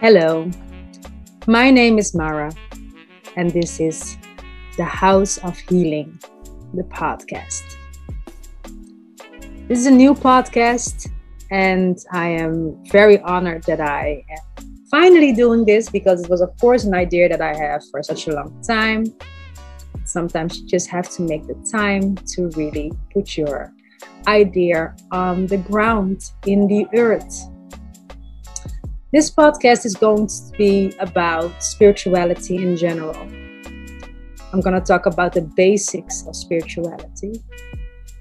Hello, my name is Mara, and this is the Haus of Healing, the podcast. This is a new podcast, and I am very honored that I am finally doing this because it was, of course, an idea that I have for such a long time. Sometimes you just have to make the time to really put your idea on the ground in the earth this podcast is going to be about spirituality in general. I'm going to talk about the basics of spirituality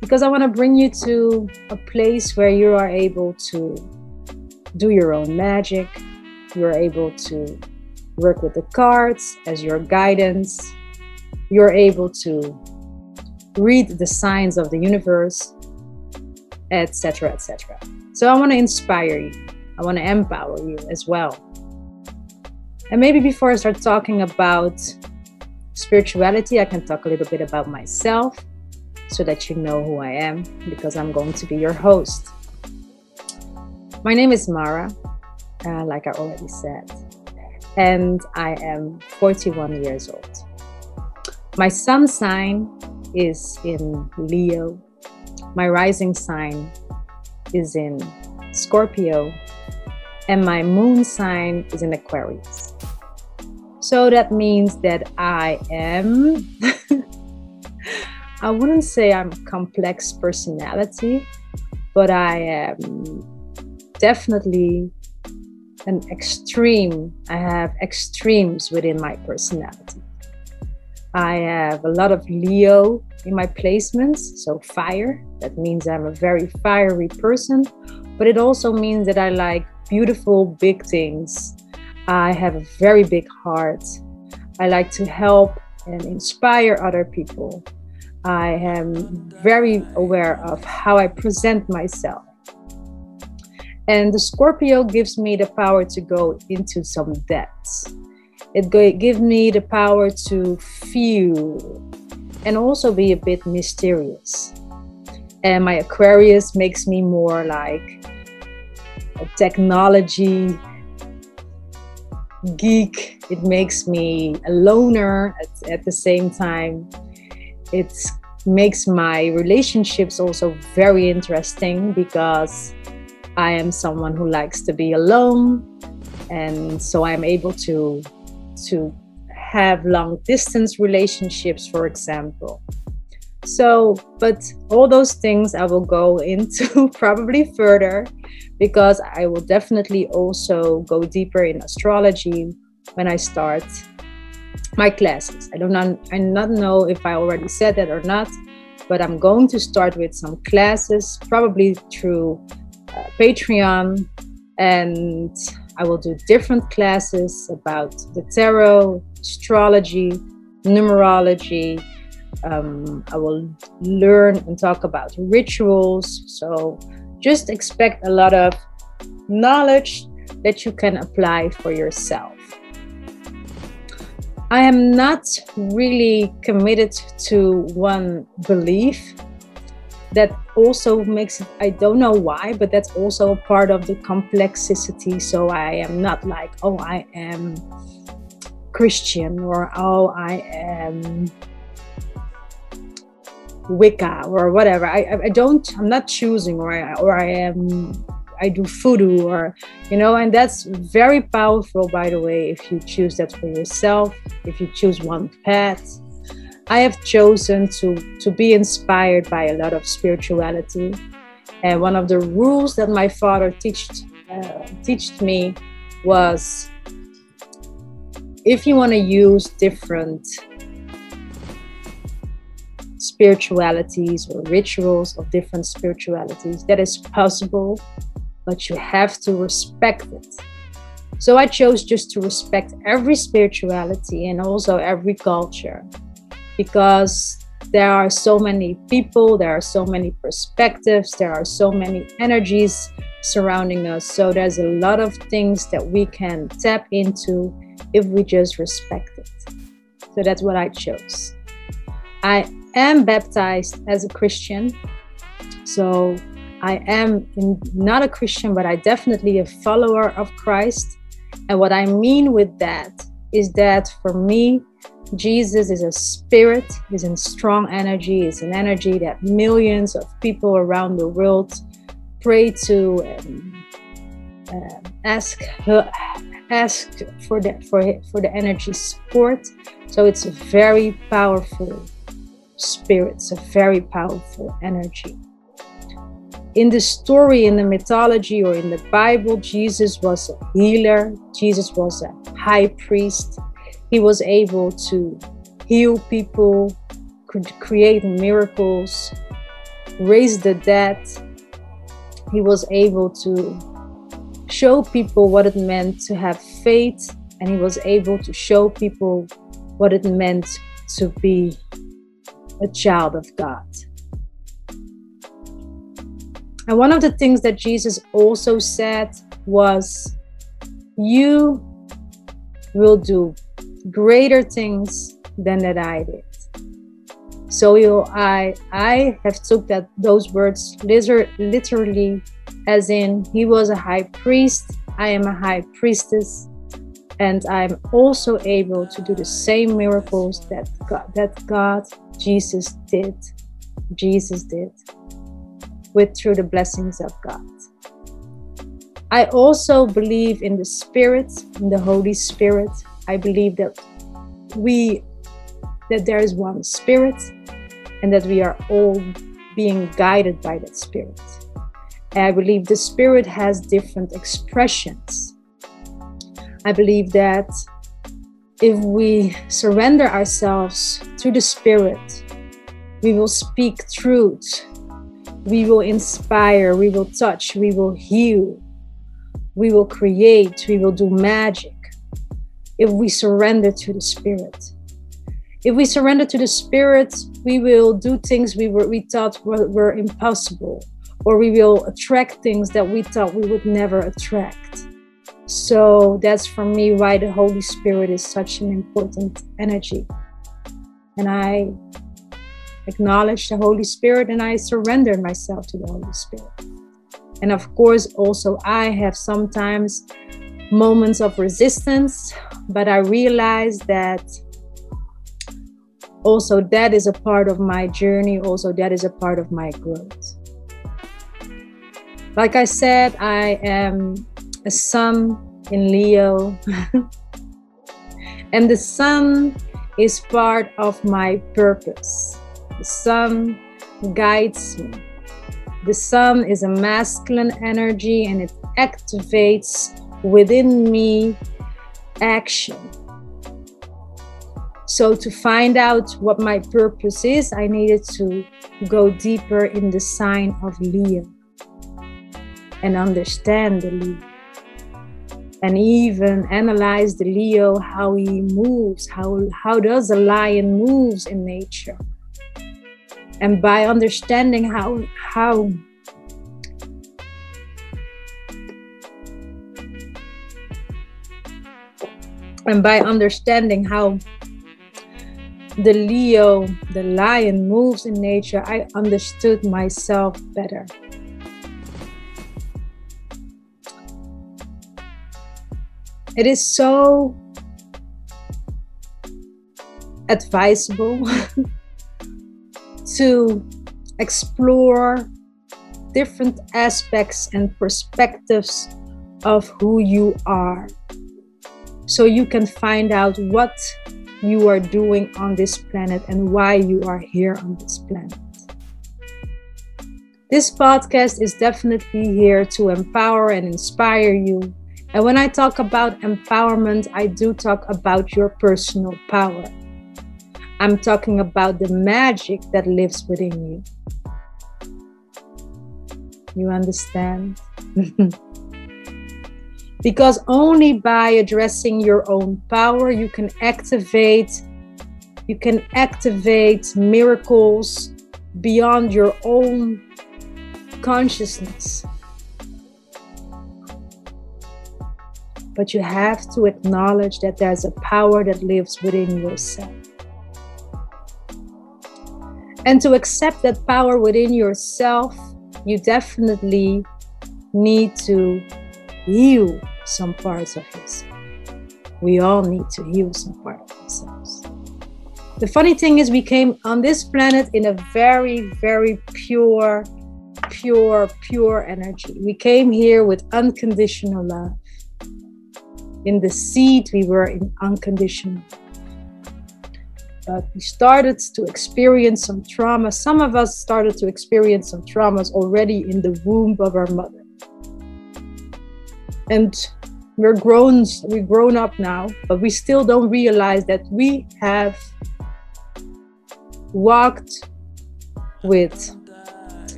because I want to bring you to a place where you are able to do your own magic. You're able to work with the cards as your guidance. You're able to read the signs of the universe, etc., etc. So I want to inspire you. I want to empower you as well. And maybe before I start talking about spirituality, I can talk a little bit about myself so that you know who I am because I'm going to be your host. My name is Mara, uh, like I already said, and I am 41 years old. My sun sign is in Leo, my rising sign is in Scorpio, and my moon sign is in Aquarius. So that means that I am, I wouldn't say I'm a complex personality, but I am definitely an extreme. I have extremes within my personality. I have a lot of Leo in my placements, so fire. That means I'm a very fiery person, but it also means that I like beautiful, big things. I have a very big heart. I like to help and inspire other people. I am very aware of how I present myself. And the Scorpio gives me the power to go into some depths. It gives me the power to feel and also be a bit mysterious. And my Aquarius makes me more like technology geek. It makes me a loner at, at the same time. It makes my relationships also very interesting because I am someone who likes to be alone. And so I'm able to to have long distance relationships, for example. So, but all those things I will go into probably further because I will definitely also go deeper in astrology when I start my classes. I don't know, I not know if I already said that or not, but I'm going to start with some classes, probably through uh, Patreon, and I will do different classes about the tarot, astrology, numerology. Um, I will learn and talk about rituals. So just expect a lot of knowledge that you can apply for yourself. I am not really committed to one belief. That also makes it, I don't know why, but that's also a part of the complexity. So I am not like, oh, I am Christian or oh, I am Wicca or whatever. I, I don't, I'm not choosing or I, or I am, I do voodoo or, you know, and that's very powerful, by the way, if you choose that for yourself, if you choose one path. I have chosen to, to be inspired by a lot of spirituality. And one of the rules that my father teached, uh, teached me was if you want to use different spiritualities or rituals of different spiritualities. That is possible, but you have to respect it. So I chose just to respect every spirituality and also every culture because there are so many people, there are so many perspectives, there are so many energies surrounding us. So there's a lot of things that we can tap into if we just respect it. So that's what I chose. I am baptized as a Christian. So I am in, not a Christian, but I definitely a follower of Christ. And what I mean with that is that for me, Jesus is a spirit, is in strong energy, is an energy that millions of people around the world pray to and uh, ask ask for the for for the energy support. So it's very powerful spirit, it's a very powerful energy. In the story, in the mythology, or in the Bible, Jesus was a healer, Jesus was a high priest. He was able to heal people, could create miracles, raise the dead. He was able to show people what it meant to have faith, and he was able to show people what it meant to be a child of God. And one of the things that Jesus also said was, You will do greater things than that I did. So you, I, I have took that those words literally, as in he was a high priest. I am a high priestess, and I'm also able to do the same miracles that God, that God, Jesus did. Jesus did with through the blessings of God. I also believe in the Spirit, in the Holy Spirit. I believe that we that there is one Spirit and that we are all being guided by that Spirit. And I believe the Spirit has different expressions. I believe that if we surrender ourselves to the Spirit, we will speak truth we will inspire, we will touch, we will heal, we will create, we will do magic if we surrender to the Spirit. If we surrender to the Spirit, we will do things we, were, we thought were, were impossible, or we will attract things that we thought we would never attract. So that's for me why the Holy Spirit is such an important energy. And I acknowledge the Holy Spirit and I surrender myself to the Holy Spirit. And of course, also, I have sometimes moments of resistance, but I realize that also that is a part of my journey, also, that is a part of my growth. Like I said, I am a sun in Leo, and the sun is part of my purpose. The sun guides me. The sun is a masculine energy and it activates within me action. So, to find out what my purpose is, I needed to go deeper in the sign of Leo and understand the Leo. And even analyze the Leo, how he moves, how, how does a lion moves in nature. And by understanding how how and by understanding how the leo the lion moves in nature i understood myself better it is so advisable to explore different aspects and perspectives of who you are. So you can find out what you are doing on this planet and why you are here on this planet. This podcast is definitely here to empower and inspire you. And when I talk about empowerment, I do talk about your personal power. I'm talking about the magic that lives within you. You understand? because only by addressing your own power you can activate you can activate miracles beyond your own consciousness. But you have to acknowledge that there's a power that lives within yourself and to accept that power within yourself, you definitely need to heal some parts of yourself. We all need to heal some part of ourselves. The funny thing is, we came on this planet in a very, very pure, pure, pure energy. We came here with unconditional love. In the seed, we were in unconditional but we started to experience some trauma. Some of us started to experience some traumas already in the womb of our mother. And we're grown, we've grown up now, but we still don't realize that we have walked with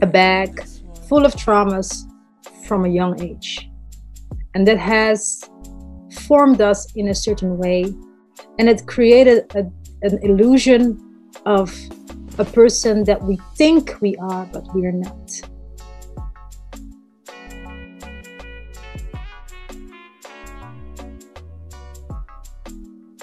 a bag full of traumas from a young age. And that has formed us in a certain way. And it created a an illusion of a person that we think we are, but we are not.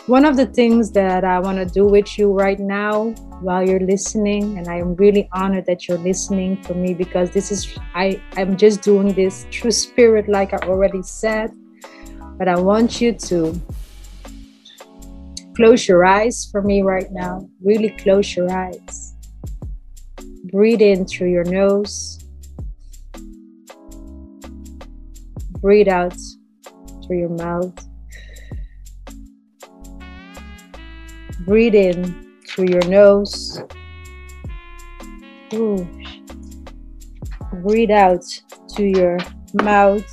One of the things that I want to do with you right now while you're listening, and I am really honored that you're listening for me because this is, I, I'm just doing this through spirit, like I already said. But I want you to Close your eyes for me right now. Really close your eyes. Breathe in through your nose. Breathe out through your mouth. Breathe in through your nose. Ooh. Breathe out to your mouth.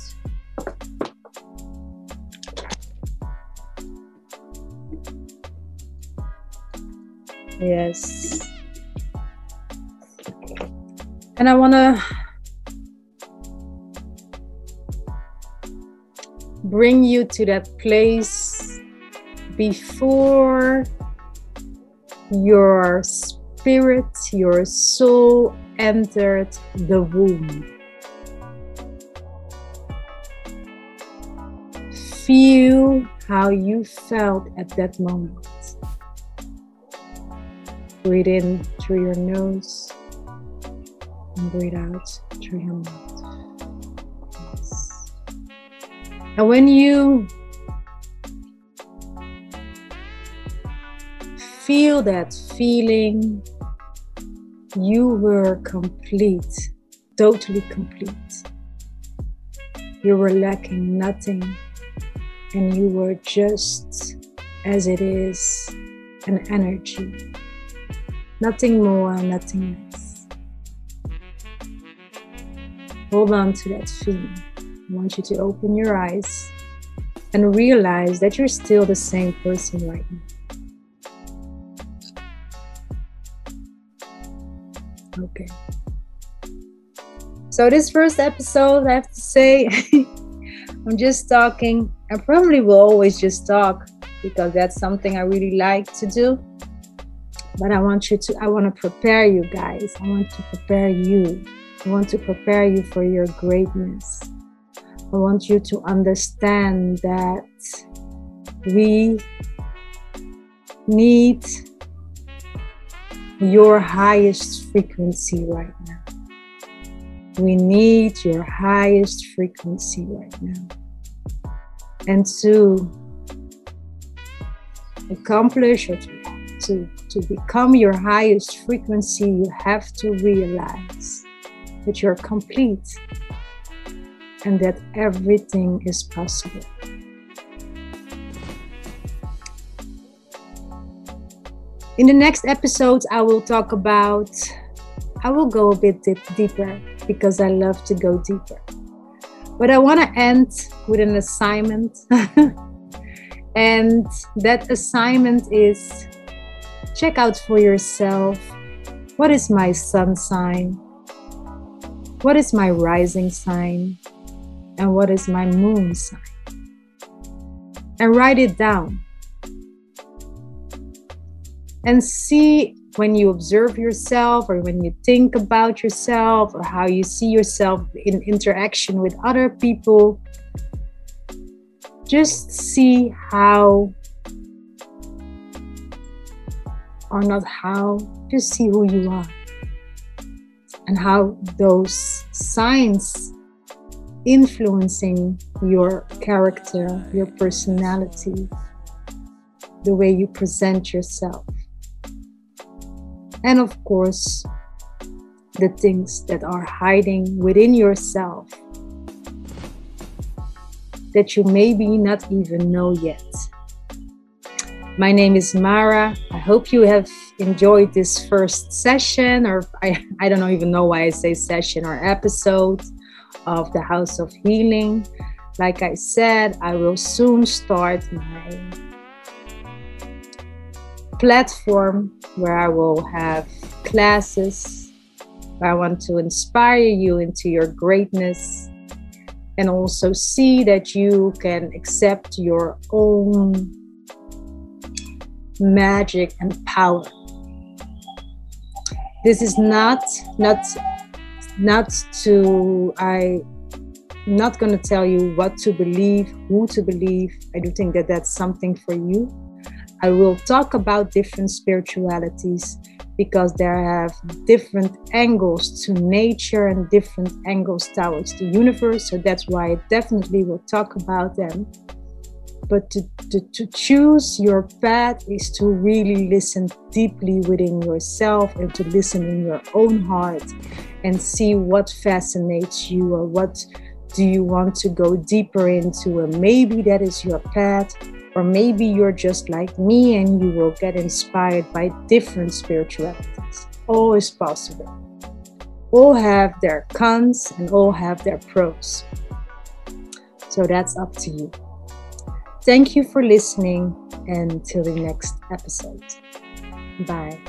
Yes. And I want to bring you to that place before your spirit, your soul entered the womb. Feel how you felt at that moment. Breathe in through your nose and breathe out through your mouth. Yes. And when you feel that feeling, you were complete, totally complete. You were lacking nothing, and you were just as it is an energy Nothing more, nothing less. Hold on to that feeling. I want you to open your eyes and realize that you're still the same person right now. Okay. So, this first episode, I have to say, I'm just talking. I probably will always just talk because that's something I really like to do but I want you to, I want to prepare you guys. I want to prepare you. I want to prepare you for your greatness. I want you to understand that we need your highest frequency right now. We need your highest frequency right now. And to accomplish to to, to become your highest frequency, you have to realize that you're complete and that everything is possible. In the next episodes, I will talk about, I will go a bit dip, deeper because I love to go deeper. But I want to end with an assignment. and that assignment is check out for yourself what is my sun sign? What is my rising sign? And what is my moon sign? And write it down. And see when you observe yourself or when you think about yourself or how you see yourself in interaction with other people, just see how or not how, just see who you are and how those signs influencing your character, your personality, the way you present yourself. And of course, the things that are hiding within yourself that you maybe not even know yet. My name is Mara. I hope you have enjoyed this first session, or I, I don't even know why I say session or episode of the Haus of Healing. Like I said, I will soon start my platform where I will have classes. I want to inspire you into your greatness and also see that you can accept your own magic and power. This is not not not to I not going to tell you what to believe, who to believe. I do think that that's something for you. I will talk about different spiritualities because there have different angles to nature and different angles towards the universe. So that's why I definitely will talk about them. But to, to, to choose your path is to really listen deeply within yourself and to listen in your own heart and see what fascinates you or what do you want to go deeper into. And maybe that is your path or maybe you're just like me and you will get inspired by different spiritualities. All is possible. All have their cons and all have their pros. So that's up to you. Thank you for listening and till the next episode. Bye.